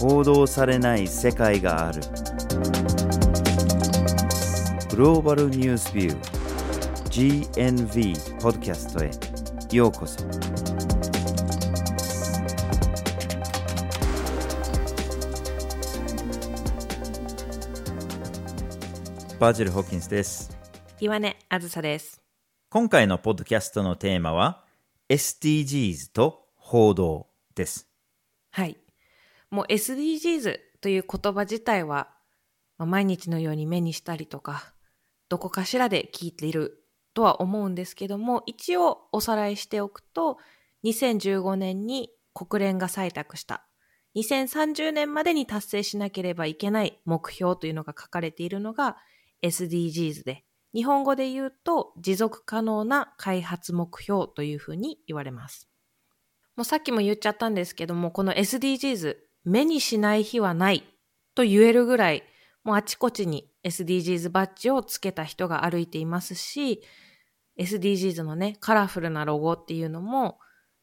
報道されない世界がある。グローバルニュースビュー GNV ポッドキャストへ。ようこそ。バージル・ホーキンスです。岩根あずさです。今回のポッドキャストのテーマは SDGs と報道です。はい。もう SDGs という言葉自体は、まあ毎日のように目にしたりとか、どこかしらで聞いているとは思うんですけども、一応おさらいしておくと、2015年に国連が採択した、2030年までに達成しなければいけない目標というのが書かれているのが SDGs で、日本語で言うと持続可能な開発目標というふうに言われます。もうさっきも言っちゃったんですけども、この SDGs、目にしない日はないと言えるぐらい、もうあちこちに SDGs バッジをつけた人が歩いていますし、SDGs のね、カラフルなロゴっていうのも、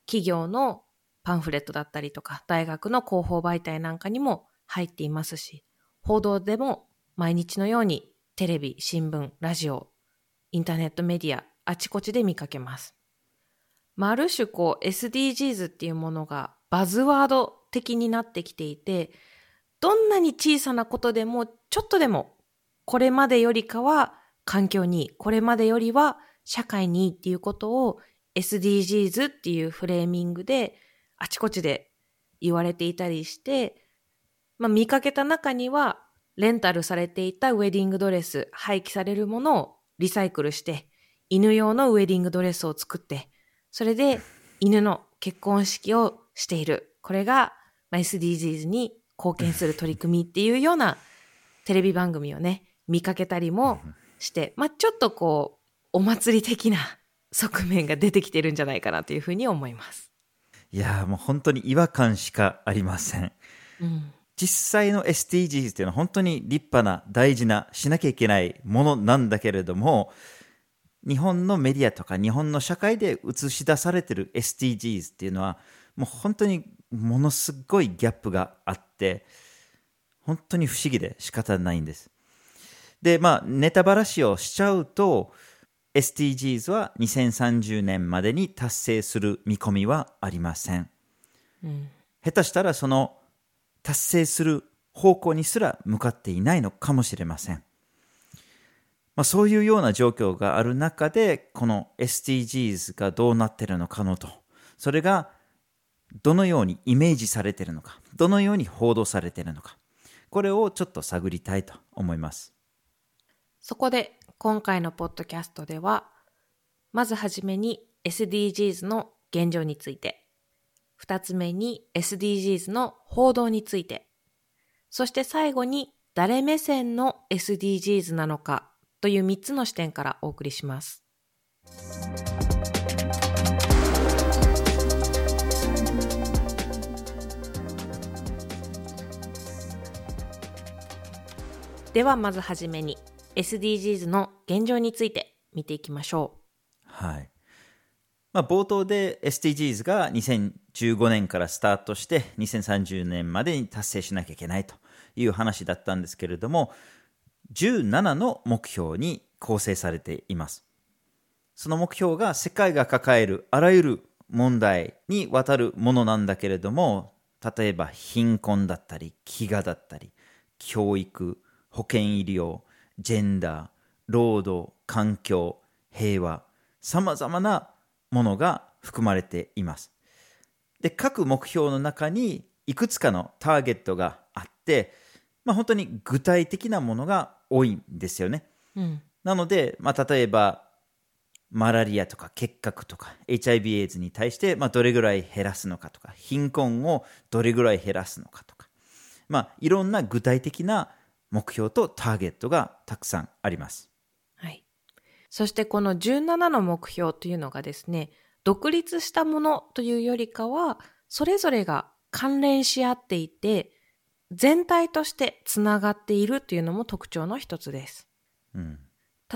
企業のパンフレットだったりとか、大学の広報媒体なんかにも入っていますし、報道でも毎日のようにテレビ、新聞、ラジオ、インターネットメディア、あちこちで見かけます。まあ、ある種こう SDGs っていうものがバズワード的になってきていて、どんなに小さなことでもちょっとでもこれまでよりかは環境にいい、これまでよりは社会にいいっていうことを SDGs っていうフレーミングであちこちで言われていたりして、まあ見かけた中にはレンタルされていたウェディングドレス、廃棄されるものをリサイクルして犬用のウェディングドレスを作ってそれで犬の結婚式をしている。これがまあ SDGs に貢献する取り組みっていうようなテレビ番組をね、見かけたりもして、まあちょっとこう、お祭り的な側面が出てきてるんじゃないかなというふうに思います。いやーもう本当に違和感しかありませんうん。実際の SDGs っていうのは本当に立派な大事なしなきゃいけないものなんだけれども日本のメディアとか日本の社会で映し出されてる SDGs っていうのはもう本当にものすごいギャップがあって本当に不思議で仕方ないんですでまあネタばらしをしちゃうと SDGs は2030年までに達成する見込みはありませんうん。下手したらその達成する方向にすら向かっていないのかもしれません。まあ、そういうような状況がある中で、この SDGs がどうなっているのかのと、それがどのようにイメージされているのか、どのように報道されているのか、これをちょっと探りたいと思います。そこで今回のポッドキャストでは、まずはじめに SDGs の現状について、二つ目に SDGs の報道について、そして最後に誰目線の SDGs なのかという三つの視点からお送りします。ではまずはじめに SDGs の現状について見ていきましょうはい。まあ、冒頭で SDGs が2015年からスタートして2030年までに達成しなきゃいけないという話だったんですけれども17の目標に構成されていますその目標が世界が抱えるあらゆる問題にわたるものなんだけれども例えば貧困だったり飢餓だったり教育保健医療ジェンダー労働環境平和さまざまなものが含まれていますで各目標の中にいくつかのターゲットがあって、まあ、本当に具体的なものが多いんですよねう。うん。なので、まあ、例えばマラリアとか結核とか HIV エイズに対して、まあ、どれぐらい減らすのかとか貧困をどれぐらい減らすのかとか、まあ、いろんな具体的な目標とターゲットがたくさんあります。はい。そしてこの17の目標というのがですね、独立したものというよりかは、それぞれが関連し合っていて、全体としてつながっているというのも特徴の一つです。うん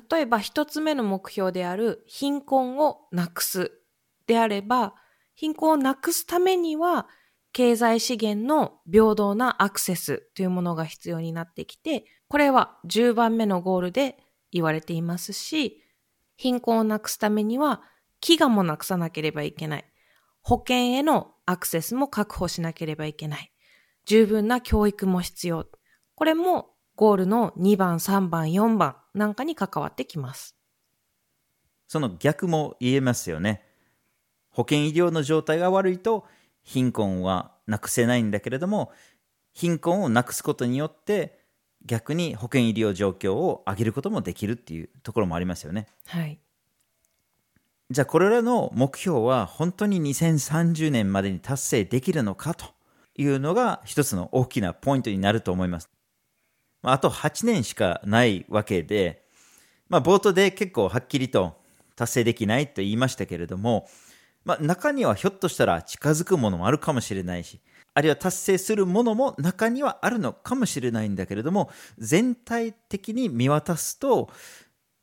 例えば一つ目の目標である貧困をなくすであれば、貧困をなくすためには経済資源の平等なアクセスというものが必要になってきて、これは10番目のゴールで言われていますし、貧困をなくすためには飢餓もなくさなければいけない。保険へのアクセスも確保しなければいけない。十分な教育も必要。これもゴールの2番、3番、4番なんかに関わってきます。その逆も言えますよね。保健医療の状態が悪いと貧困はなくせないんだけれども、貧困をなくすことによって逆に保健医療状況を上げることもできるっていうところもありますよね。はい。じゃあこれらの目標は本当に2030年までに達成できるのかというのが一つの大きなポイントになると思います。あと8年しかないわけで、まあ、冒頭で結構はっきりと達成できないと言いましたけれども、まあ、中にはひょっとしたら近づくものもあるかもしれないし、あるいは達成するものも中にはあるのかもしれないんだけれども、全体的に見渡すと、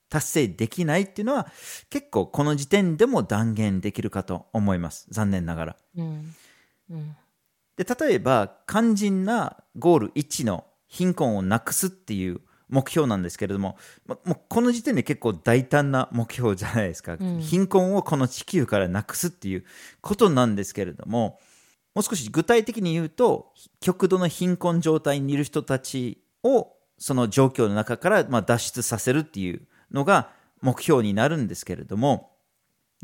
達成できないっていうのは結構この時点でも断言できるかと思います。残念ながら。うんうん、で例えば肝心なゴール1の貧困をなくすっていう目標なんですけれども、もうこの時点で結構大胆な目標じゃないですか、うん、貧困をこの地球からなくすっていうことなんですけれども、もう少し具体的に言うと、極度の貧困状態にいる人たちをその状況の中からま脱出させるっていうのが目標になるんですけれども、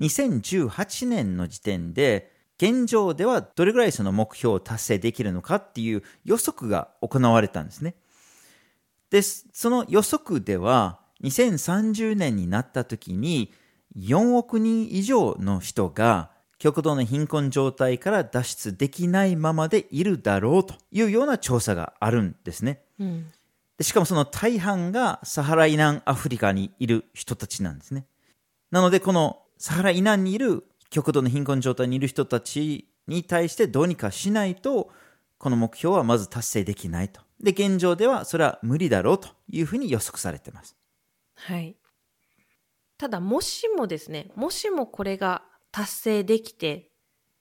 2018年の時点で、現状ではどれぐらいその目標を達成できるのかっていう予測が行われたんですね。で、その予測では、2030年になった時に、4億人以上の人が極度の貧困状態から脱出できないままでいるだろうというような調査があるんですね。うん、でしかもその大半がサハラ以南アフリカにいる人たちなんですね。なのでこのサハラ以南にいる極度の貧困状態にいる人たちに対してどうにかしないとこの目標はまず達成できないと。で、現状ではそれは無理だろうというふうに予測されています。はい。ただ、もしもですね、もしもこれが達成できて、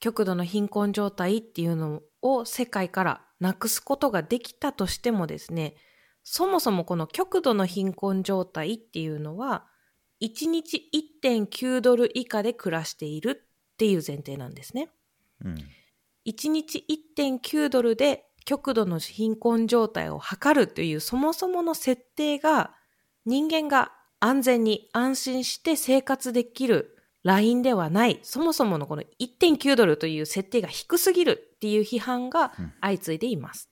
極度の貧困状態っていうのを世界からなくすことができたとしてもですね、そもそもこの極度の貧困状態っていうのは、1日1.9ドル以下で暮らしているっていう前提なんですね。うん、1日1.9ドルで極度の貧困状態を測るというそもそもの設定が人間が安全に安心して生活できるラインではない、そもそものこの1.9ドルという設定が低すぎるっていう批判が相次いでいます。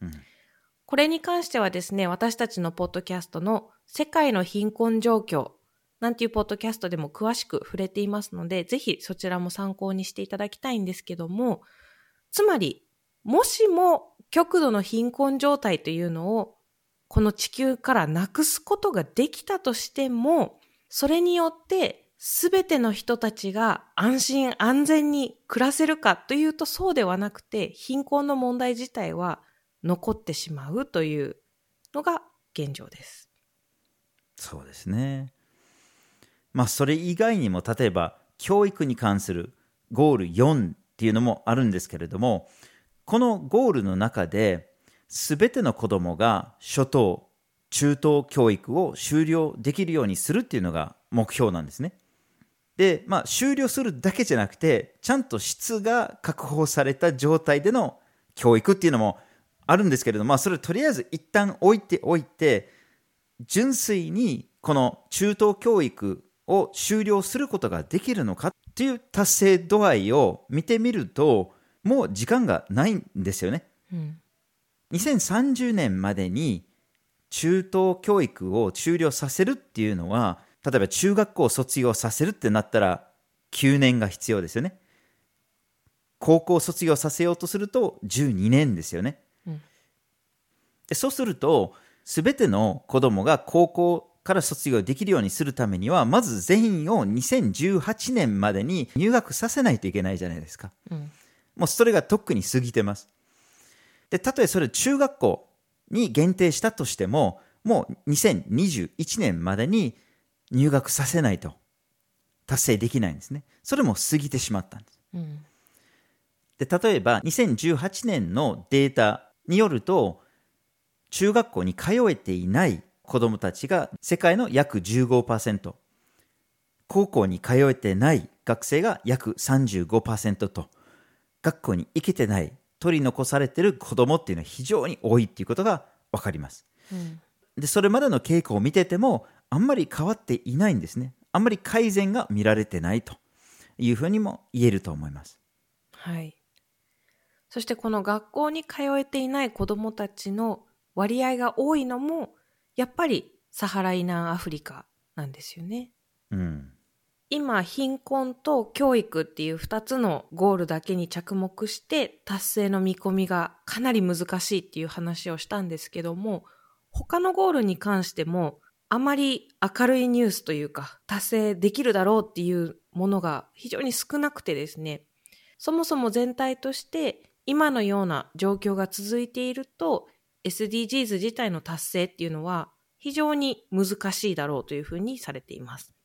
うんうん、これに関してはですね、私たちのポッドキャストの世界の貧困状況なんていうポッドキャストでも詳しく触れていますので、ぜひそちらも参考にしていただきたいんですけども、つまり、もしも極度の貧困状態というのをこの地球からなくすことができたとしても、それによってすべての人たちが安心安全に暮らせるかというとそうではなくて貧困の問題自体は残ってしまうというのが現状です。そうですね。まあそれ以外にも例えば教育に関するゴール4っていうのもあるんですけれどもこのゴールの中で全ての子供が初等中等教育を終了できるようにするっていうのが目標なんですね。で、まあ、終了するだけじゃなくて、ちゃんと質が確保された状態での教育っていうのもあるんですけれども、まあ、それとりあえず一旦置いておいて、純粋にこの中等教育を終了することができるのかっていう達成度合いを見てみると、もう時間がないんですよね。うん、2030年までに中等教育を終了させるっていうのは、例えば中学校を卒業させるってなったら9年が必要ですよね。高校を卒業させようとすると12年ですよね。うん、でそうすると、すべての子供が高校から卒業できるようにするためには、まず全員を2018年までに入学させないといけないじゃないですか。うん、もうそれがとっくに過ぎてます。で、たとえそれ中学校に限定したとしても、もう2021年までに入学させないと達成できないんですね。それも過ぎてしまったんです。うん、で、例えば2018年のデータによると、中学校に通えていない子供たちが世界の約15%、高校に通えてない学生が約35%と、学校に行けてない取り残されてる子供っていうのは非常に多いっていうことが分かります。うんで、それまでの傾向を見てても、あんまり変わっていないんですね。あんまり改善が見られてないというふうにも言えると思います。はい。そしてこの学校に通えていない子どもたちの割合が多いのも、やっぱりサハラ以南アフリカなんですよね。うん。今、貧困と教育っていう2つのゴールだけに着目して達成の見込みがかなり難しいっていう話をしたんですけども、他のゴールに関してもあまり明るいニュースというか達成できるだろうっていうものが非常に少なくてですね、そもそも全体として今のような状況が続いていると SDGs 自体の達成っていうのは非常に難しいだろうというふうにされています。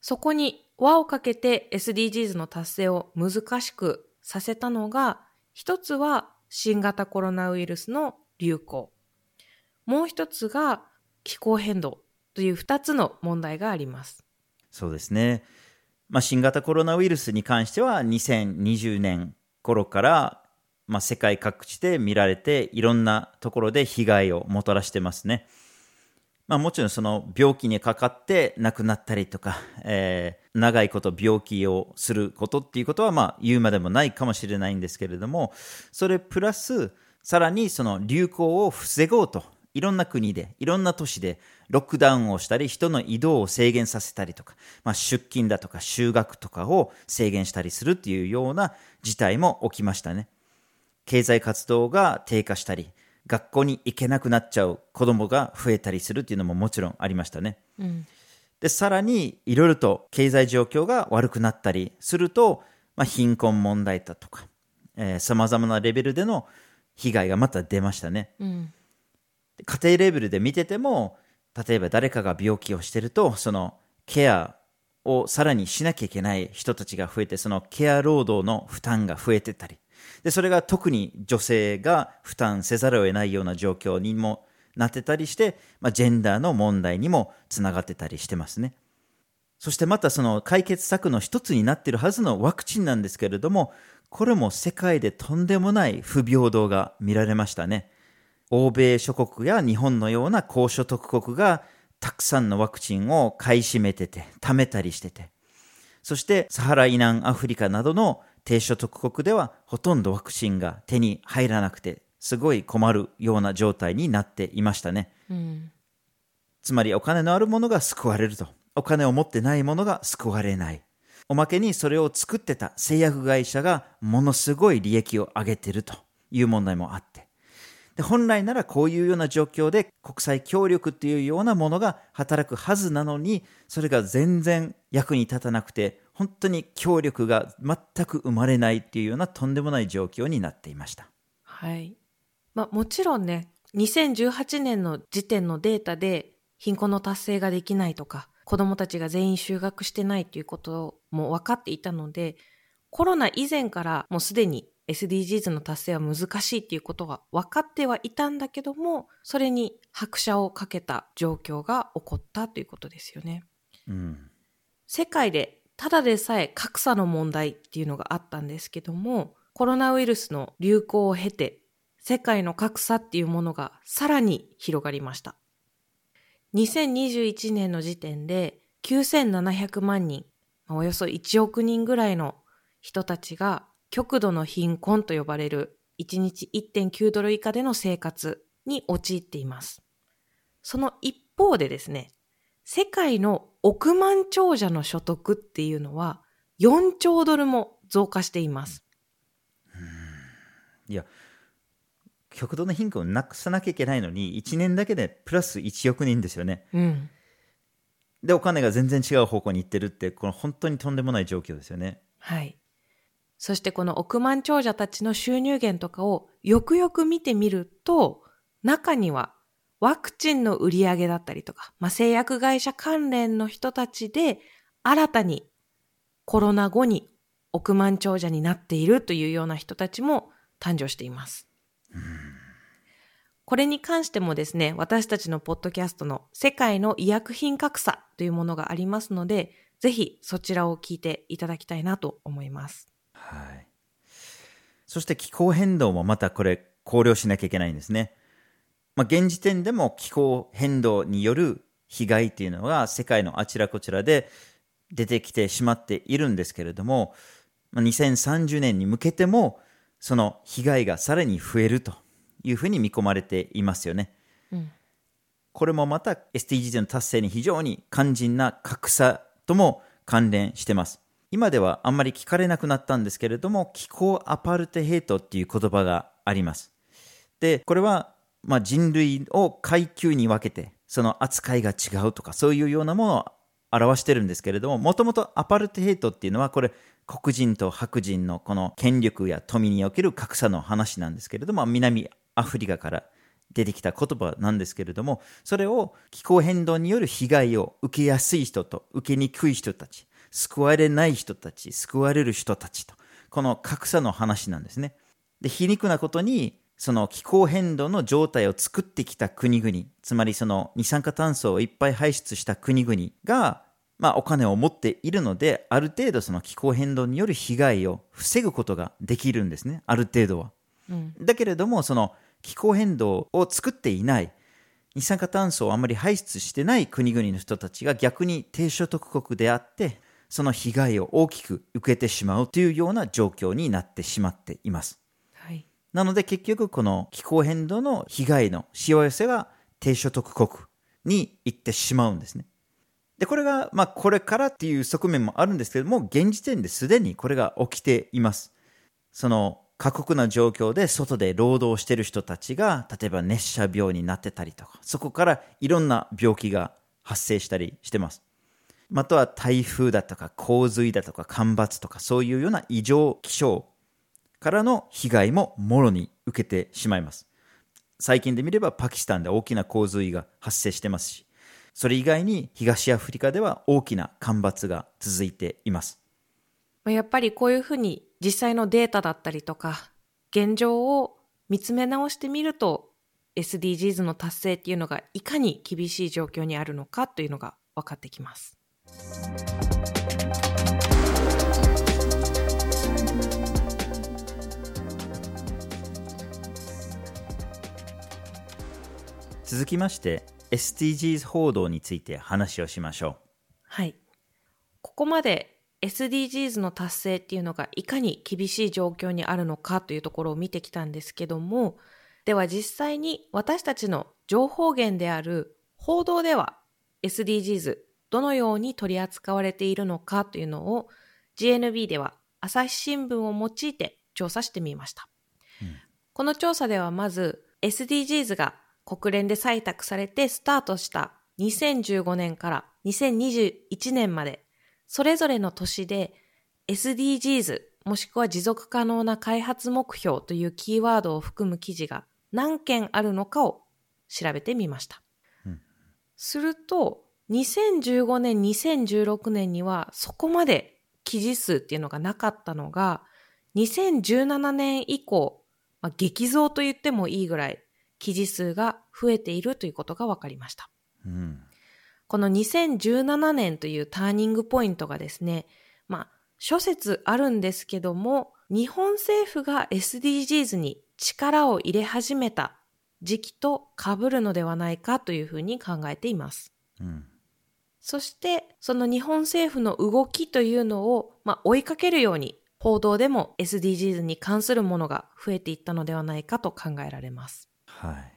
そこに輪をかけて SDGs の達成を難しくさせたのが、一つは新型コロナウイルスの流行。もう一つが気候変動という二つの問題があります。そうですね。まあ、新型コロナウイルスに関しては2020年頃から、まあ、世界各地で見られていろんなところで被害をもたらしてますね。まあ、もちろんその病気にかかって亡くなったりとか、えー長いこと病気をすることっていうことはまあ言うまでもないかもしれないんですけれどもそれプラスさらにその流行を防ごうといろんな国でいろんな都市でロックダウンをしたり人の移動を制限させたりとか、まあ、出勤だとか就学とかを制限したりするっていうような事態も起きましたね。経済活動が低下したり学校に行けなくなっちゃう子供が増えたりするっていうのももちろんありましたね。うん。で、さらにいろいろと経済状況が悪くなったりすると、まあ、貧困問題だとか、えー、様々なレベルでの被害がまた出ましたね。うん。で家庭レベルで見てても、例えば誰かが病気をしてると、そのケアをさらにしなきゃいけない人たちが増えて、そのケア労働の負担が増えてたり、で、それが特に女性が負担せざるを得ないような状況にもなってたりして、まあ、ジェンダーの問題にもつながってたりしてますね。そしてまたその解決策の一つになっているはずのワクチンなんですけれども、これも世界でとんでもない不平等が見られましたね。欧米諸国や日本のような高所得国がたくさんのワクチンを買い占めてて、貯めたりしてて、そしてサハラ以南アフリカなどの低所得国ではほとんどワクチンが手に入らなくて、すごい困るような状態になっていましたね。うん。つまりお金のあるものが救われると。お金を持ってないものが救われない。おまけにそれを作ってた製薬会社がものすごい利益を上げてるという問題もあって。で本来ならこういうような状況で国際協力っていうようなものが働くはずなのに、それが全然役に立たなくて、本当に協力が全く生まれないっていうようなとんでもない状況になっていました。はい。まあもちろんね、2018年の時点のデータで貧困の達成ができないとか、子供たちが全員就学してないということも分かっていたので、コロナ以前からもうすでに SDGs の達成は難しいっていうことが分かってはいたんだけども、それに拍車をかけた状況が起こったということですよね。うん。世界でただでさえ格差の問題っていうのがあったんですけども、コロナウイルスの流行を経て、世界の格差っていうものがさらに広がりました。2021年の時点で9700万人、およそ1億人ぐらいの人たちが極度の貧困と呼ばれる1日1.9ドル以下での生活に陥っています。その一方でですね、世界の億万長者の所得っていうのは4兆ドルも増加しています。いや、極度の貧困をなくさなきゃいけないのに、1年だけでプラス1億人ですよね。うん。で、お金が全然違う方向に行ってるって、この本当にとんでもない状況ですよね。はい。そしてこの億万長者たちの収入源とかをよくよく見てみると、中にはワクチンの売り上げだったりとか、まあ、製薬会社関連の人たちで新たにコロナ後に億万長者になっているというような人たちも誕生しています。これに関してもですね、私たちのポッドキャストの世界の医薬品格差というものがありますので、ぜひそちらを聞いていただきたいなと思います。はい。そして気候変動もまたこれ考慮しなきゃいけないんですね。まあ、現時点でも気候変動による被害っていうのが世界のあちらこちらで出てきてしまっているんですけれども、まあ、2030年に向けてもその被害がさらに増えるというふうに見込まれていますよね。うんこれもまた SDGs の達成に非常に肝心な格差とも関連してます。今ではあんまり聞かれなくなったんですけれども、気候アパルテヘイトっていう言葉があります。で、これは、まあ、人類を階級に分けて、その扱いが違うとか、そういうようなものを表してるんですけれども、もともとアパルテヘイトっていうのは、これ、黒人と白人のこの権力や富における格差の話なんですけれども、南アフリカから出てきた言葉なんですけれども、それを気候変動による被害を受けやすい人と受けにくい人たち、救われない人たち、救われる人たちと、この格差の話なんですね。で、皮肉なことに、その気候変動の状態を作ってきた国々、つまりその二酸化炭素をいっぱい排出した国々が、まあお金を持っているので、ある程度その気候変動による被害を防ぐことができるんですね。ある程度は。うんだけれども、その気候変動を作っていない、二酸化炭素をあまり排出してない国々の人たちが逆に低所得国であって、その被害を大きく受けてしまうというような状況になってしまっています。なので結局この気候変動の被害のしわ寄せが低所得国に行ってしまうんですね。で、これが、まあこれからっていう側面もあるんですけども、現時点ですでにこれが起きています。その過酷な状況で外で労働してる人たちが、例えば熱射病になってたりとか、そこからいろんな病気が発生したりしてます。または台風だとか洪水だとか干ばつとかそういうような異常気象からの被害ももろに受けてしまいます。最近で見ればパキスタンで大きな洪水が発生してますし、それ以外に東アフリカでは大きな干ばつが続いています。やっぱりこういうふうに実際のデータだったりとか、現状を見つめ直してみると、SDGs の達成っていうのがいかに厳しい状況にあるのかというのが分かってきます。続きまして SDGs 報道について話をしましょはい。ここまで SDGs の達成っていうのがいかに厳しい状況にあるのかというところを見てきたんですけども、では実際に私たちの情報源である報道では SDGs どのように取り扱われているのかというのを GNB では朝日新聞を用いて調査してみました。この調査ではまず SDGs が国連で採択されてスタートした2015年から2021年までそれぞれの年で SDGs もしくは持続可能な開発目標というキーワードを含む記事が何件あるのかを調べてみました。うんすると2015年2016年にはそこまで記事数っていうのがなかったのが2017年以降、まあ、激増と言ってもいいぐらい記事数が増えているということが分かりました。う。うん。この2017年というターニングポイントがですね、まあ、諸説あるんですけども、日本政府が SDGs に力を入れ始めた時期と被るのではないかというふうに考えています。うん。そして、その日本政府の動きというのを、まあ、追いかけるように、報道でも SDGs に関するものが増えていったのではないかと考えられます。はい。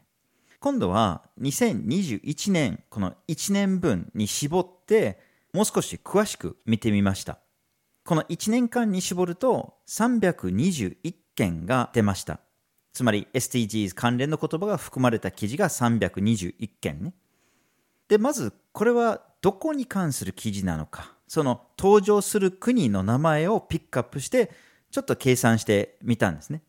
今度は2021年、この1年分に絞って、もう少し詳しく見てみました。この1年間に絞ると321件が出ました。つまり SDGs 関連の言葉が含まれた記事が321件ね。で、まずこれはどこに関する記事なのか、その登場する国の名前をピックアップして、ちょっと計算してみたんですね。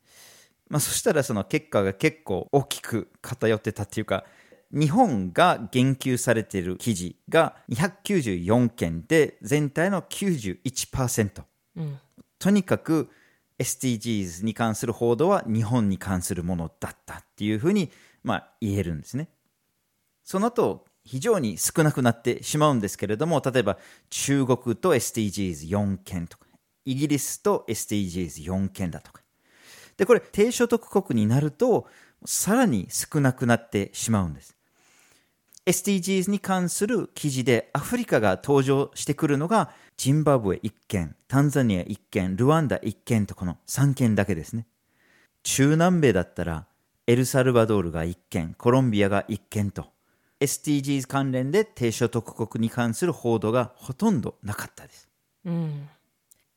まあ、そしたらその結果が結構大きく偏ってたっていうか、日本が言及されている記事が294件で全体の91%。うん。とにかく SDGs に関する報道は日本に関するものだったっていうふうに、まあ、言えるんですね。その後、非常に少なくなってしまうんですけれども、例えば中国と SDGs4 件とか、イギリスと SDGs4 件だとか。で、これ低所得国になると、さらに少なくなってしまうんです。SDGs に関する記事でアフリカが登場してくるのがジンバブエ1件、タンザニア1件、ルワンダ1件とこの3件だけですね。中南米だったらエルサルバドールが1件、コロンビアが1件と SDGs 関連で低所得国に関する報道がほとんどなかったです。うん。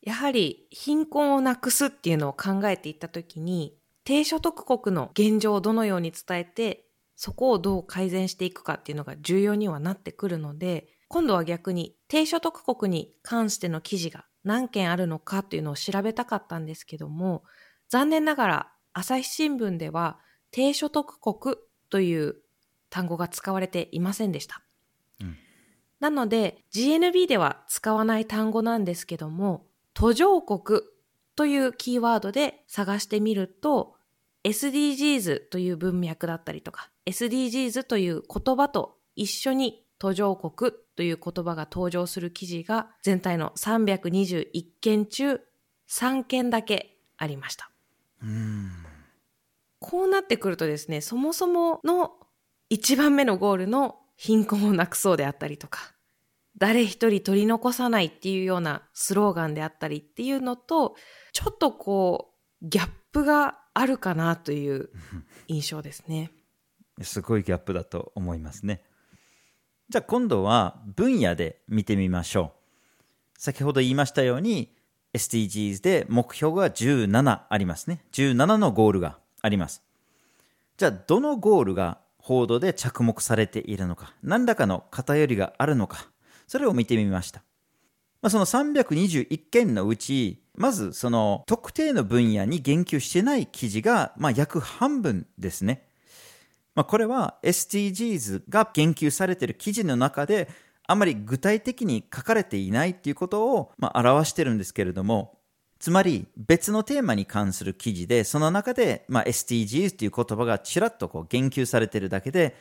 やはり貧困をなくすっていうのを考えていったときに低所得国の現状をどのように伝えてそこをどう改善していくかっていうのが重要にはなってくるので、今度は逆に低所得国に関しての記事が何件あるのかっていうのを調べたかったんですけども、残念ながら朝日新聞では低所得国という単語が使われていませんでした。うん、なので GNB では使わない単語なんですけども、途上国というキーワードで探してみると SDGs という文脈だったりとか SDGs という言葉と一緒に途上国という言葉が登場する記事が全体の321件中3件だけありました。こうなってくるとですね、そもそもの1番目のゴールの貧困をなくそうであったりとか、誰一人取り残さないっていうようなスローガンであったりっていうのと、ちょっとこう、ギャップがあるかなという印象ですね。すごいギャップだと思いますね。じゃあ今度は分野で見てみましょう。先ほど言いましたように SDGs で目標が17ありますね。17のゴールがあります。じゃあどのゴールが報道で着目されているのか、何らかの偏りがあるのか、それを見てみました。まあ、その321件のうち、まずその特定の分野に言及してない記事が、まあ、約半分ですね。まあ、これは SDGs が言及されている記事の中であまり具体的に書かれていないということを、まあ、表してるんですけれどもつまり別のテーマに関する記事でその中で、SDGs という言葉がちらっとこう言及されているだけで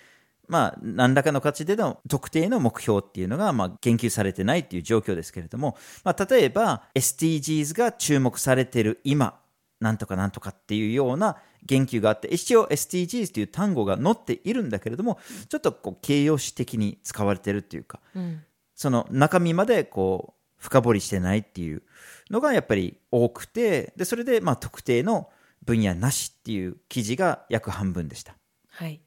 まあ、何らかの形での特定の目標っていうのが、まあ、言及されてないっていう状況ですけれども、まあ、例えば SDGs が注目されている今、なんとかなんとかっていうような言及があって、一応 SDGs という単語が載っているんだけれども、ちょっとこう形容詞的に使われてるっていうか、うん、その中身までこう深掘りしてないっていうのがやっぱり多くて、でそれでまあ特定の分野なしっていう記事が約半分でした。はい。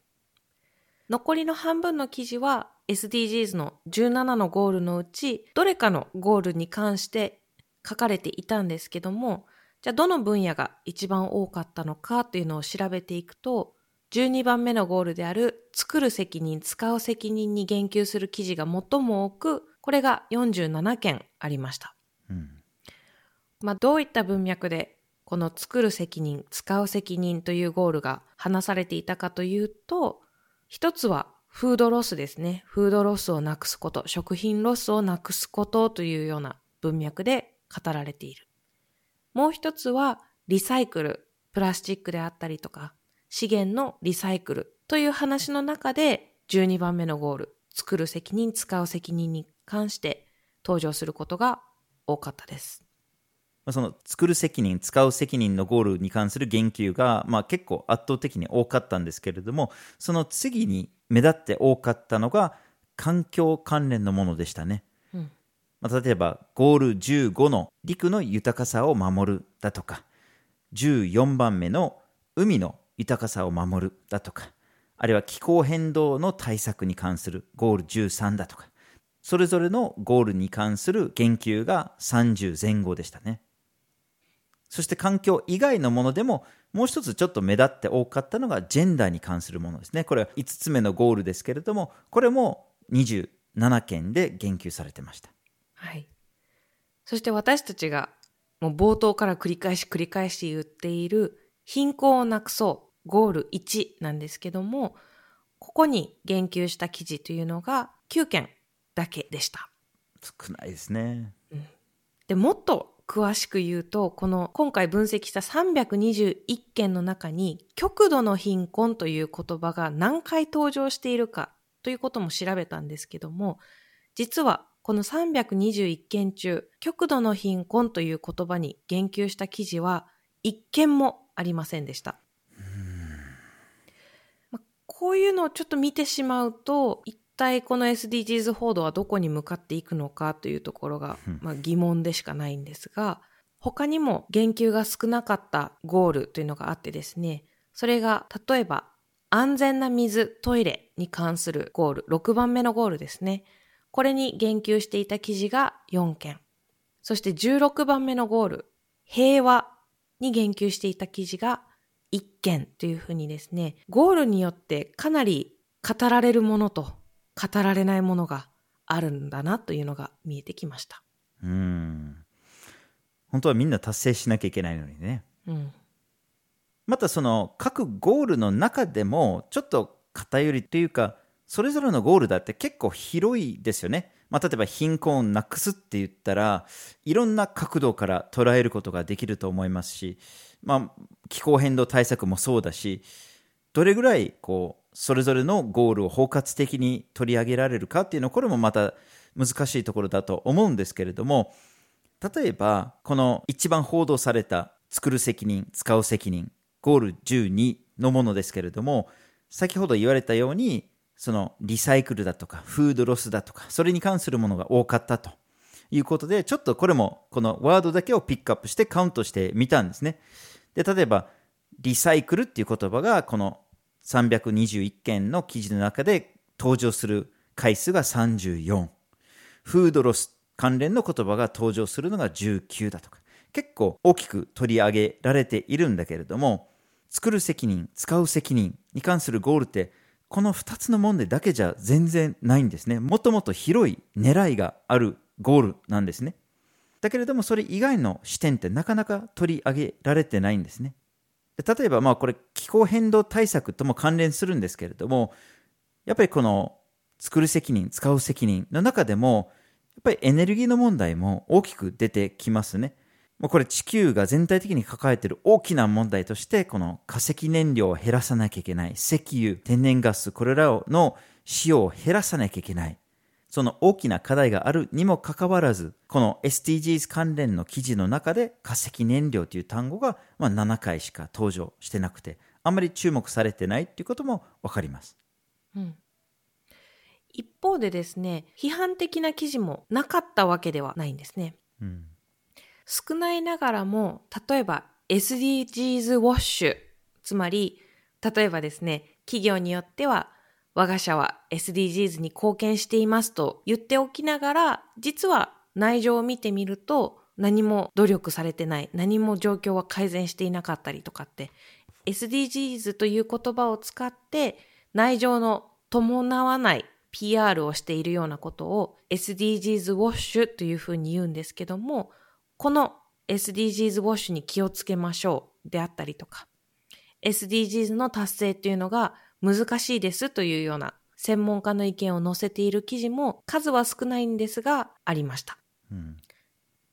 残りの半分の記事は SDGs の17のゴールのうち、どれかのゴールに関して書かれていたんですけども、じゃあどの分野が一番多かったのかというのを調べていくと、12番目のゴールである作る責任、使う責任に言及する記事が最も多く、これが47件ありました。うん、まあ、どういった文脈でこの作る責任、使う責任というゴールが話されていたかというと、一つはフードロスですね。フードロスをなくすこと、食品ロスをなくすことというような文脈で語られている。もう一つはリサイクル、プラスチックであったりとか、資源のリサイクルという話の中で12番目のゴール、作る責任、使う責任に関して登場することが多かったです。その作る責任、使う責任のゴールに関する言及が、まあ、結構圧倒的に多かったんですけれども、その次に目立って多かったのが環境関連のものでしたね。まあ、例えばゴール15の陸の豊かさを守るだとか14番目の海の豊かさを守るだとかあるいは気候変動の対策に関するゴール13だとかそれぞれのゴールに関する言及が30前後でしたねそして環境以外のものでももう一つちょっと目立って多かったのがジェンダーに関するものですねこれは5つ目のゴールですけれどもこれも27件で言及されてましたはい。そして私たちがもう冒頭から繰り返し繰り返し言っている貧困をなくそうゴール1なんですけども、ここに言及した記事というのが9件だけでした。少ないですね。うん、で、もっと詳しく言うと、この今回分析した321件の中に、極度の貧困という言葉が何回登場しているかということも調べたんですけども、実はこの321件中、極度の貧困という言葉に言及した記事は1件もありませんでした。まこういうのをちょっと見てしまうと、一体この SDGs 報道はどこに向かっていくのかというところが、まあ、疑問でしかないんですが、他にも言及が少なかったゴールというのがあってですね、それが例えば安全な水、トイレに関するゴール、6番目のゴールですね。これに言及していた記事が4件。そして16番目のゴール、平和に言及していた記事が1件というふうにですね、ゴールによってかなり語られるものと語られないものがあるんだなというのが見えてきました。うん。本当はみんな達成しなきゃいけないのにね。うん。またその各ゴールの中でもちょっと偏りというかそれぞれのゴールだって結構広いですよね。まあ、例えば貧困をなくすって言ったらいろんな角度から捉えることができると思いますし、まあ、気候変動対策もそうだしどれぐらいこうそれぞれのゴールを包括的に取り上げられるかっていうのはこれもまた難しいところだと思うんですけれども例えばこの一番報道された作る責任使う責任ゴール12のものですけれども、先ほど言われたように、そのリサイクルだとか、フードロスだとか、それに関するものが多かったということで、ちょっとこれもこのワードだけをピックアップしてカウントしてみたんですね。で、例えば、リサイクルっていう言葉がこの321件の記事の中で登場する回数が34。フードロス関連の言葉が登場するのが19だとか。結構大きく取り上げられているんだけれども、作る責任、使う責任に関するゴールって、この2つの問題だけじゃ全然ないんですね。もともと広い狙いがあるゴールなんですね。だけれども、それ以外の視点ってなかなか取り上げられてないんですね。例えば、まあこれ気候変動対策とも関連するんですけれども、やっぱりこの作る責任、使う責任の中でも、やっぱりエネルギーの問題も大きく出てきますね。もうこれ地球が全体的に抱えている大きな問題として、この化石燃料を減らさなきゃいけない。石油、天然ガス、これらの使用を減らさなきゃいけない。その大きな課題があるにもかかわらず、この SDGs 関連の記事の中で化石燃料という単語がまあ7回しか登場してなくて、あんまり注目されてないということもわかります。うん。一方でですね、批判的な記事もなかったわけではないんですね。うん少ないながらも、例えば SDGs ウォッシュ、つまり、例えばですね、企業によっては、我が社は SDGs に貢献していますと言っておきながら、実は内情を見てみると、何も努力されてない、何も状況は改善していなかったりとかって、SDGs という言葉を使って内情の伴わない PR をしているようなことを SDGs ウォッシュというふうに言うんですけども、この SDGs ウォッシュに気をつけましょうであったりとか、SDGs の達成っていうのが難しいですというような専門家の意見を載せている記事も数は少ないんですがありました。うん、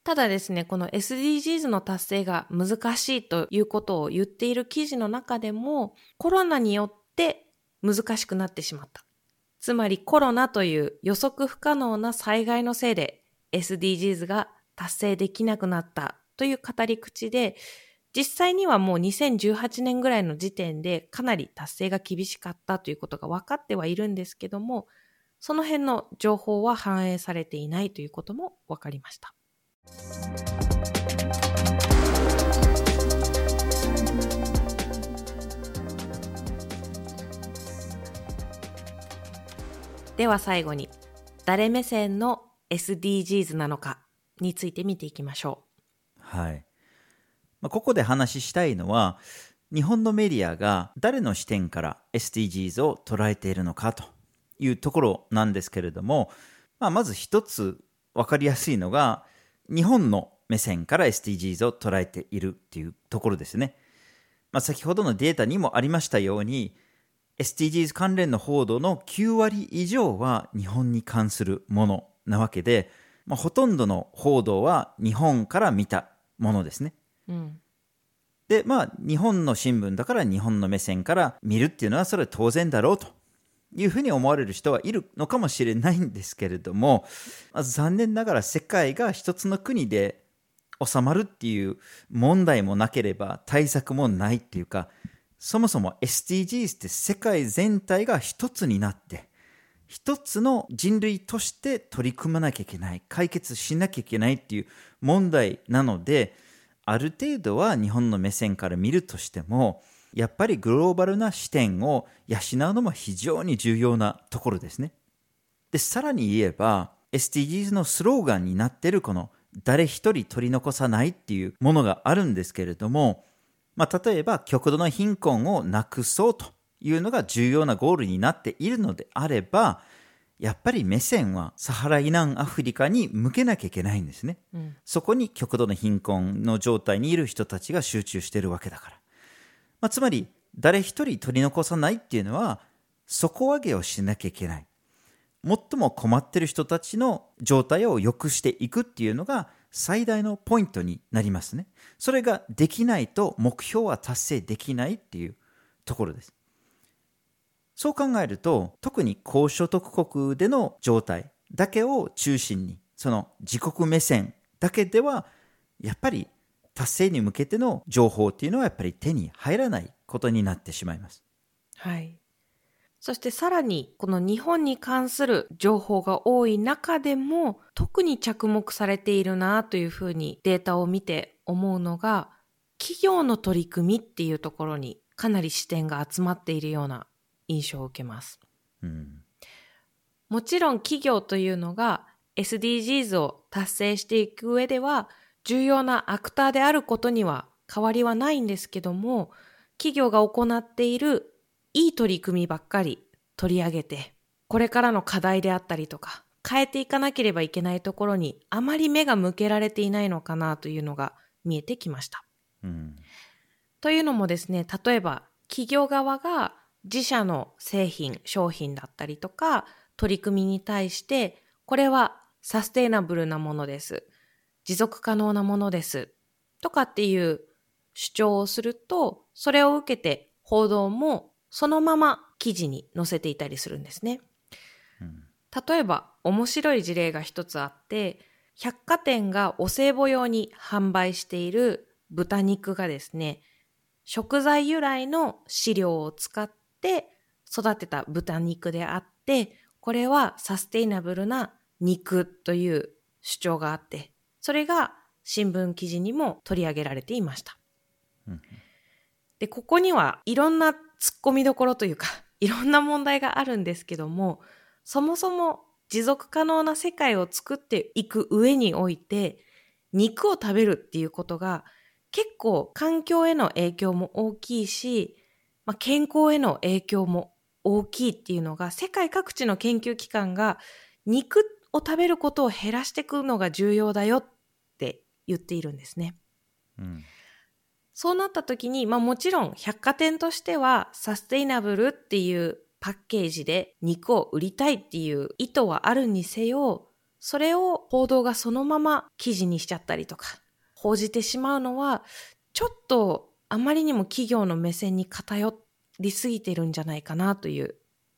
ただですね、この SDGs の達成が難しいということを言っている記事の中でもコロナによって難しくなってしまった。つまりコロナという予測不可能な災害のせいで SDGs が達成できなくなったという語り口で、実際にはもう2018年ぐらいの時点でかなり達成が厳しかったということが分かってはいるんですけども、その辺の情報は反映されていないということも分かりました。では最後に、誰目線の SDGs なのかについて見ていきましょう。はい。まあ、ここで話したいのは、日本のメディアが誰の視点から SDGs を捉えているのかというところなんですけれども、まあ、まず一つ分かりやすいのが、日本の目線から SDGs を捉えているっていうところですね。まあ、先ほどのデータにもありましたように、SDGs 関連の報道の9割以上は日本に関するものなわけで、まあ、ほとんどの報道は日本から見たものですね。で、まあ、日本の新聞だから日本の目線から見るっていうのはそれは当然だろうというふうに思われる人はいるのかもしれないんですけれども、まあ残念ながら世界が一つの国で収まるっていう問題もなければ対策もないっていうか、そもそも SDGs って世界全体が一つになって、一つの人類として取り組まなきゃいけない、解決しなきゃいけないっていう問題なので、ある程度は日本の目線から見るとしても、やっぱりグローバルな視点を養うのも非常に重要なところですね。で、さらに言えば、SDGs のスローガンになっているこの誰一人取り残さないっていうものがあるんですけれども、まあ、例えば極度の貧困をなくそうというのが重要なゴールになっているのであれば、やっぱり目線はサハラ以南アフリカに向けなきゃいけないんですね。うん。そこに極度の貧困の状態にいる人たちが集中しているわけだから。まあ、つまり、誰一人取り残さないっていうのは、底上げをしなきゃいけない。最も困っている人たちの状態を良くしていくっていうのが最大のポイントになりますね。それができないと目標は達成できないっていうところです。そう考えると、特に高所得国での状態だけを中心に、その自国目線だけでは、やっぱり達成に向けての情報っていうのはやっぱり手に入らないことになってしまいます。はい。そしてさらに、この日本に関する情報が多い中でも、特に着目されているなというふうにデータを見て思うのが、企業の取り組みっていうところにかなり視点が集まっているような印象を受けます。うん。もちろん企業というのが SDGs を達成していく上では重要なアクターであることには変わりはないんですけども、企業が行っているいい取り組みばっかり取り上げて、これからの課題であったりとか、変えていかなければいけないところにあまり目が向けられていないのかなというのが見えてきました。うん。というのもですね、例えば企業側が自社の製品、商品だったりとか、取り組みに対して、これはサステイナブルなものです。持続可能なものです。とかっていう主張をすると、それを受けて報道もそのまま記事に載せていたりするんですね。うん例えば面白い事例が一つあって百貨店がお歳暮用に販売している豚肉がですね食材由来の飼料を使ってて育てた豚肉であってこれはサステイナブルな肉という主張があってそれが新聞記事にも取り上げられていました。うんでここにはいろんな突っ込みどころというか いろんな問題があるんですけどもそもそも持続可能な世界を作っていく上において、肉を食べるっていうことが結構環境への影響も大きいし、まあ、健康への影響も大きいっていうのが世界各地の研究機関が肉を食べることを減らしていくのが重要だよって言っているんですね。うん。そうなった時に、まあもちろん百貨店としてはサステイナブルっていうパッケージで肉を売りたいっていう意図はあるにせよ、それを報道がそのまま記事にしちゃったりとか、報じてしまうのは、ちょっとあまりにも企業の目線に偏りすぎてるんじゃないかなという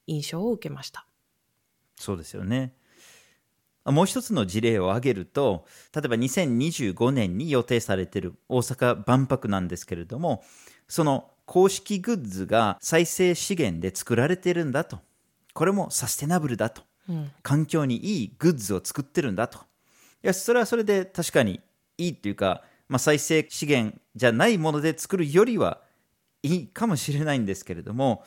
印象を受けました。そうですよね。もう一つの事例を挙げると、例えば2025年に予定されている大阪万博なんですけれども、その公式グッズが再生資源で作られてるんだと。これもサステナブルだと。うん。環境にいいグッズを作ってるんだと。いや、それはそれで確かにいいっていうか、まあ、再生資源じゃないもので作るよりはいいかもしれないんですけれども、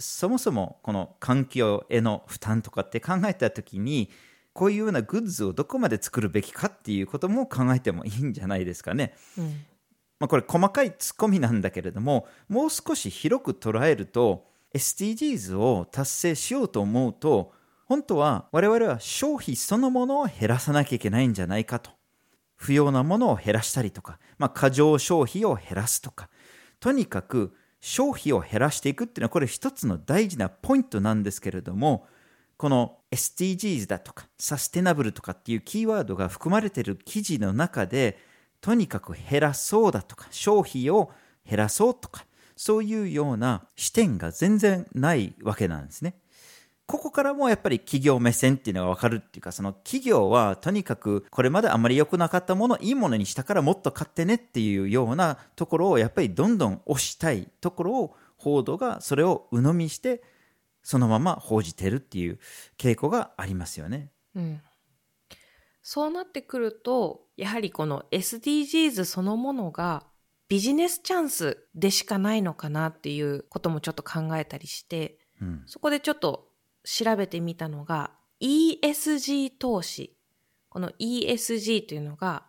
そもそもこの環境への負担とかって考えたときに、こういうようなグッズをどこまで作るべきかっていうことも考えてもいいんじゃないですかね。うん。まあ、これ細かいツッコミなんだけれどももう少し広く捉えると SDGs を達成しようと思うと本当は我々は消費そのものを減らさなきゃいけないんじゃないかと不要なものを減らしたりとか、まあ、過剰消費を減らすとかとにかく消費を減らしていくっていうのはこれ一つの大事なポイントなんですけれどもこの SDGs だとかサステナブルとかっていうキーワードが含まれている記事の中でとにかく減らそうだとか消費を減らそうとかそういうような視点が全然ないわけなんですね。ここからもやっぱり企業目線っていうのがわかるっていうか、その企業はとにかくこれまであんまり良くなかったもの、いいものにしたからもっと買ってねっていうようなところをやっぱりどんどん押したいところを報道がそれを鵜呑みしてそのまま報じてるっていう傾向がありますよね。うん。そうなってくると、やはりこの SDGs そのものがビジネスチャンスでしかないのかなっていうこともちょっと考えたりして、うん。そこでちょっと調べてみたのが ESG 投資。この ESG というのが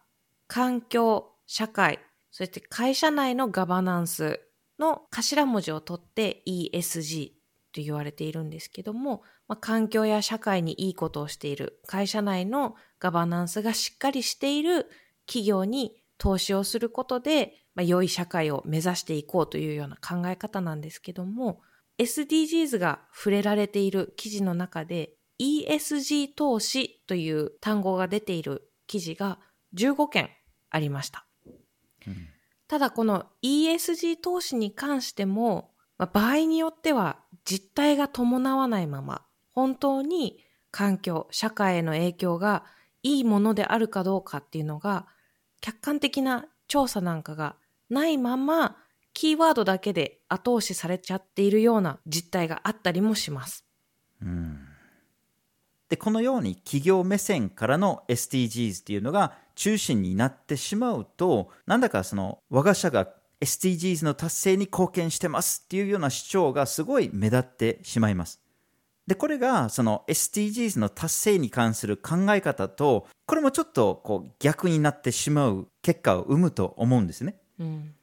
環境、社会、そして会社内のガバナンスの頭文字を取って ESG と言われているんですけども、まあ、環境や社会にいいことをしている会社内のガバナンスがしっかりしている企業に投資をすることで、まあ、良い社会を目指していこうというような考え方なんですけども、SDGs が触れられている記事の中で ESG 投資という単語が出ている記事が15件ありました。うんただこの ESG 投資に関しても、まあ場合によっては実態が伴わないまま、本当に環境、社会への影響がいいものであるかどうかっていうのが、客観的な調査なんかがないまま、キーワードだけで後押しされちゃっているような実態があったりもします。うんでこのように企業目線からの SDGs っていうのが中心になってしまうとなんだかその我が社が SDGs の達成に貢献してますっていうような主張がすごい目立ってしまいます。でこれがその SDGs の達成に関する考え方とこれもちょっとこう逆になってしまう結果を生むと思うんですね。うん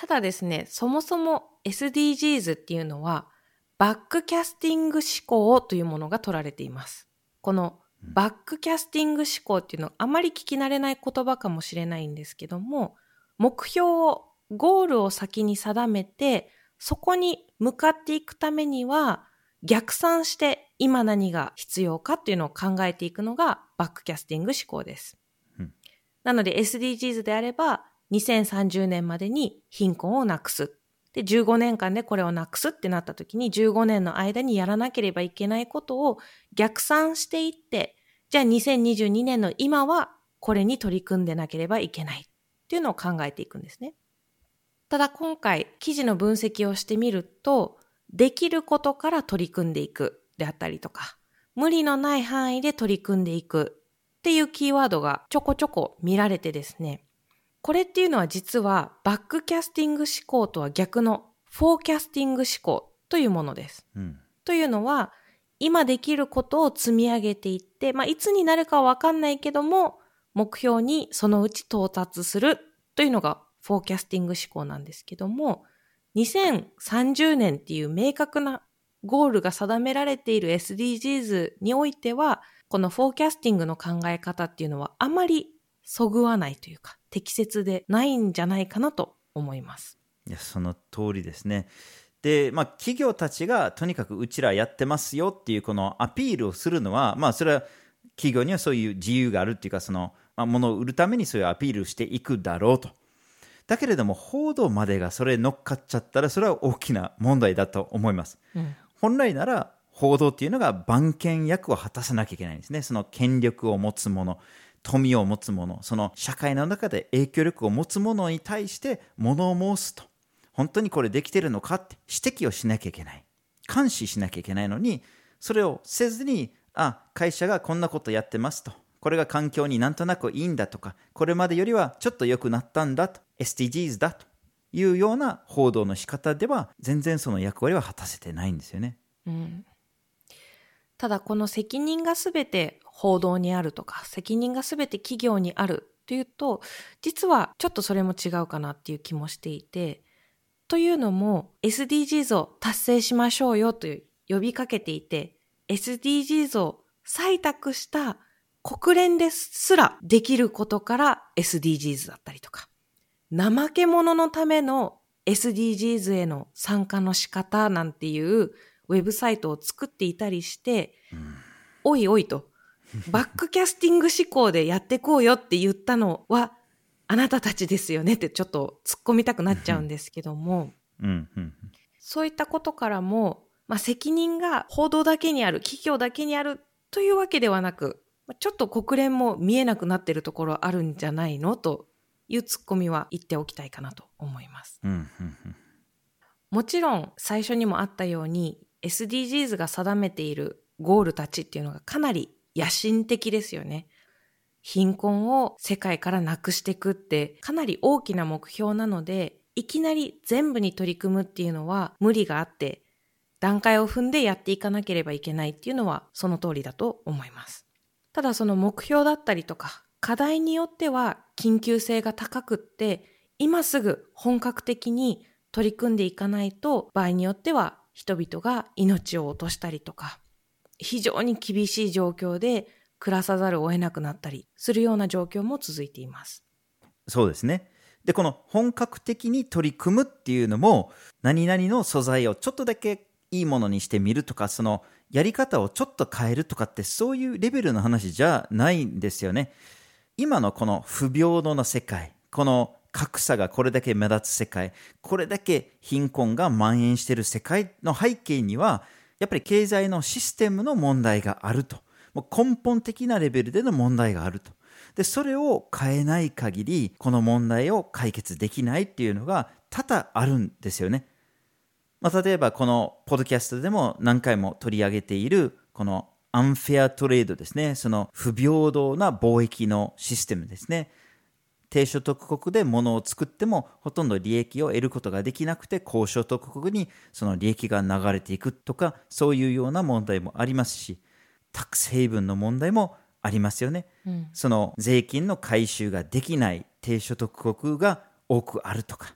ただですね、そもそも SDGs っていうのは、バックキャスティング思考というものが取られています。このバックキャスティング思考っていうのはあまり聞き慣れない言葉かもしれないんですけども、目標を、ゴールを先に定めて、そこに向かっていくためには、逆算して今何が必要かっていうのを考えていくのがバックキャスティング思考です。うんなので SDGs であれば、2030年までに貧困をなくす。で、15年間でこれをなくすってなった時に、15年の間にやらなければいけないことを逆算していって、じゃあ2022年の今はこれに取り組んでなければいけないっていうのを考えていくんですね。ただ今回記事の分析をしてみると、できることから取り組んでいくであったりとか、無理のない範囲で取り組んでいくっていうキーワードがちょこちょこ見られてですね、これっていうのは実はバックキャスティング思考とは逆のフォーキャスティング思考というものです。うんというのは、今できることを積み上げていって、まあ、いつになるかはわかんないけども、目標にそのうち到達するというのがフォーキャスティング思考なんですけども、2030年っていう明確なゴールが定められている SDGs においては、このフォーキャスティングの考え方っていうのはあまりそぐわないというか、適切でないんじゃないかなと思います。いやその通りですね。で、まあ、企業たちがとにかくうちらやってますよっていうこのアピールをするのは、まあ、それは企業にはそういう自由があるっていうかその、まあ、物を売るためにそういうアピールをしていくだろうと。だけれども報道までがそれ乗っかっちゃったらそれは大きな問題だと思います。うん。本来なら報道っていうのが番犬役を果たさなきゃいけないんですね。その権力を持つ者、富を持つ者、その社会の中で影響力を持つ者に対して物を申すと。本当にこれできてるのかって指摘をしなきゃいけない。監視しなきゃいけないのに、それをせずに、あ、会社がこんなことやってますと。これが環境になんとなくいいんだとか、これまでよりはちょっと良くなったんだと、SDGs だというような報道の仕方では、全然その役割は果たせてないんですよね。うんただこの責任がすべて報道にあるとか、責任がすべて企業にあるというと、実はちょっとそれも違うかなっていう気もしていて、というのも SDGs を達成しましょうよという呼びかけていて、SDGs を採択した国連ですらできることから SDGs だったりとか、怠け者のための SDGs への参加の仕方なんていうウェブサイトを作っていたりして、おいおいと、バックキャスティング思考でやってこうよって言ったのは、あなたたちですよねってちょっと突っ込みたくなっちゃうんですけども、うんうんそういったことからも、まあ、責任が報道だけにある、企業だけにあるというわけではなく、まあちょっと国連も見えなくなっているところあるんじゃないのというツッコミは言っておきたいかなと思います。うんうんうんもちろん最初にもあったように SDGs が定めているゴールたちっていうのがかなり野心的ですよね。貧困を世界からなくしていくってかなり大きな目標なので、いきなり全部に取り組むっていうのは無理があって、段階を踏んでやっていかなければいけないっていうのはその通りだと思います。ただその目標だったりとか課題によっては緊急性が高くって今すぐ本格的に取り組んでいかないと場合によっては人々が命を落としたりとか非常に厳しい状況で暮らさざるを得なくなったりするような状況も続いています。そうですね。で、この本格的に取り組むっていうのも、何々の素材をちょっとだけいいものにしてみるとか、そのやり方をちょっと変えるとかって、そういうレベルの話じゃないんですよね。今のこの不平等な世界、この格差がこれだけ目立つ世界、これだけ貧困が蔓延している世界の背景には、やっぱり経済のシステムの問題があると。もう根本的なレベルでの問題があると。で、それを変えない限り、この問題を解決できないっていうのが多々あるんですよね。まあ、例えばこのポッドキャストでも何回も取り上げているこのアンフェアトレードですね。その不平等な貿易のシステムですね。低所得国で物を作ってもほとんど利益を得ることができなくて高所得国にその利益が流れていくとかそういうような問題もありますしタックスヘイブンの問題もありますよね、その税金の回収ができない低所得国が多くあるとか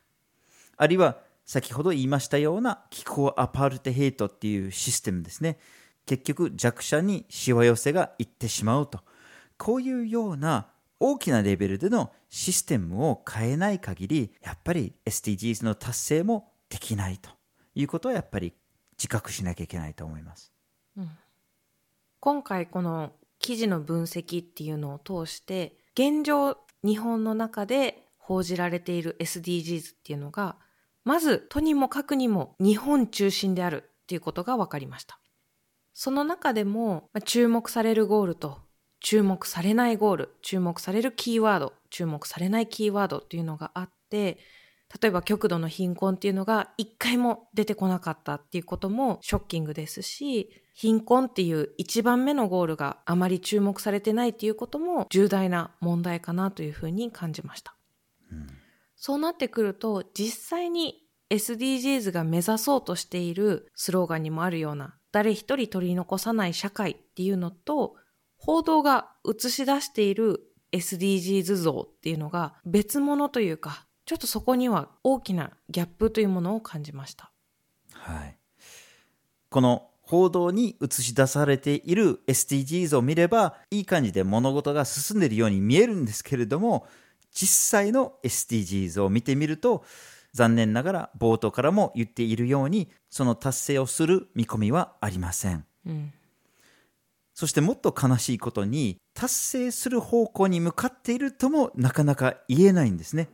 あるいは先ほど言いましたような気候アパルテヘイトっていうシステムですね。結局弱者にしわ寄せがいってしまうと。こういうような大きなレベルでのシステムを変えない限りやっぱり SDGs の達成もできないということはやっぱり自覚しなきゃいけないと思います。今回この記事の分析っていうのを通して現状日本の中で報じられている SDGs っていうのがまずとにもかくにも日本中心であるっていうことが分かりましたその中でもまあ注目されるゴールと注目されないゴール注目されるキーワード注目されないキーワードっていうのがあって例えば極度の貧困っていうのが一回も出てこなかったっていうこともショッキングですし貧困っていう一番目のゴールがあまり注目されてないっていうことも重大な問題かなというふうに感じました、そうなってくると実際に SDGs が目指そうとしているスローガンにもあるような誰一人取り残さない社会っていうのと報道が映し出している SDGs 像っていうのが別物というかちょっとそこには大きなギャップというものを感じました。はい、この報道に映し出されている SDGs を見ればいい感じで物事が進んでいるように見えるんですけれども実際の SDGs を見てみると残念ながら冒頭からも言っているようにその達成をする見込みはありません。うんそしてもっと悲しいことに達成する方向に向かっているともなかなか言えないんですね。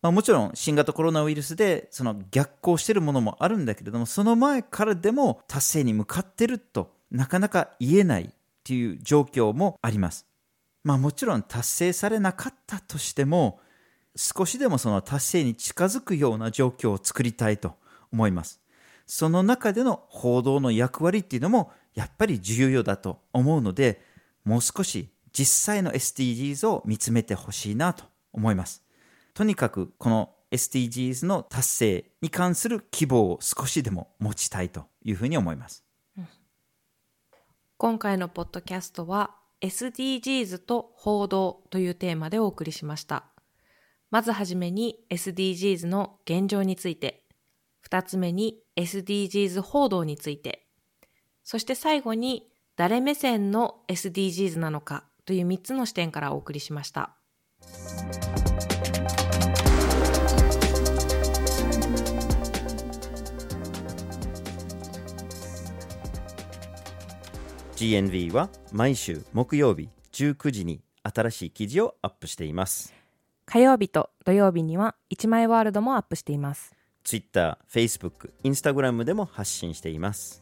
まあ、もちろん新型コロナウイルスでその逆行しているものもあるんだけれどもその前からでも達成に向かっているとなかなか言えないという状況もあります。まあもちろん達成されなかったとしても少しでもその達成に近づくような状況を作りたいと思います。その中での報道の役割っていうのもやっぱり重要だと思うので、もう少し実際の SDGs を見つめてほしいなと思います。とにかくこの SDGs の達成に関する希望を少しでも持ちたいというふうに思います。今回のポッドキャストは SDGs と報道というテーマでお送りしました。まずはじめに SDGs の現状について、二つ目に SDGs 報道について、そして最後に誰目線の SDGs なのかという3つの視点からお送りしました。GNV は毎週木曜日19時に新しい記事をアップしています。火曜日と土曜日には1枚ワールドもアップしています。Twitter、Facebook、Instagram でも発信しています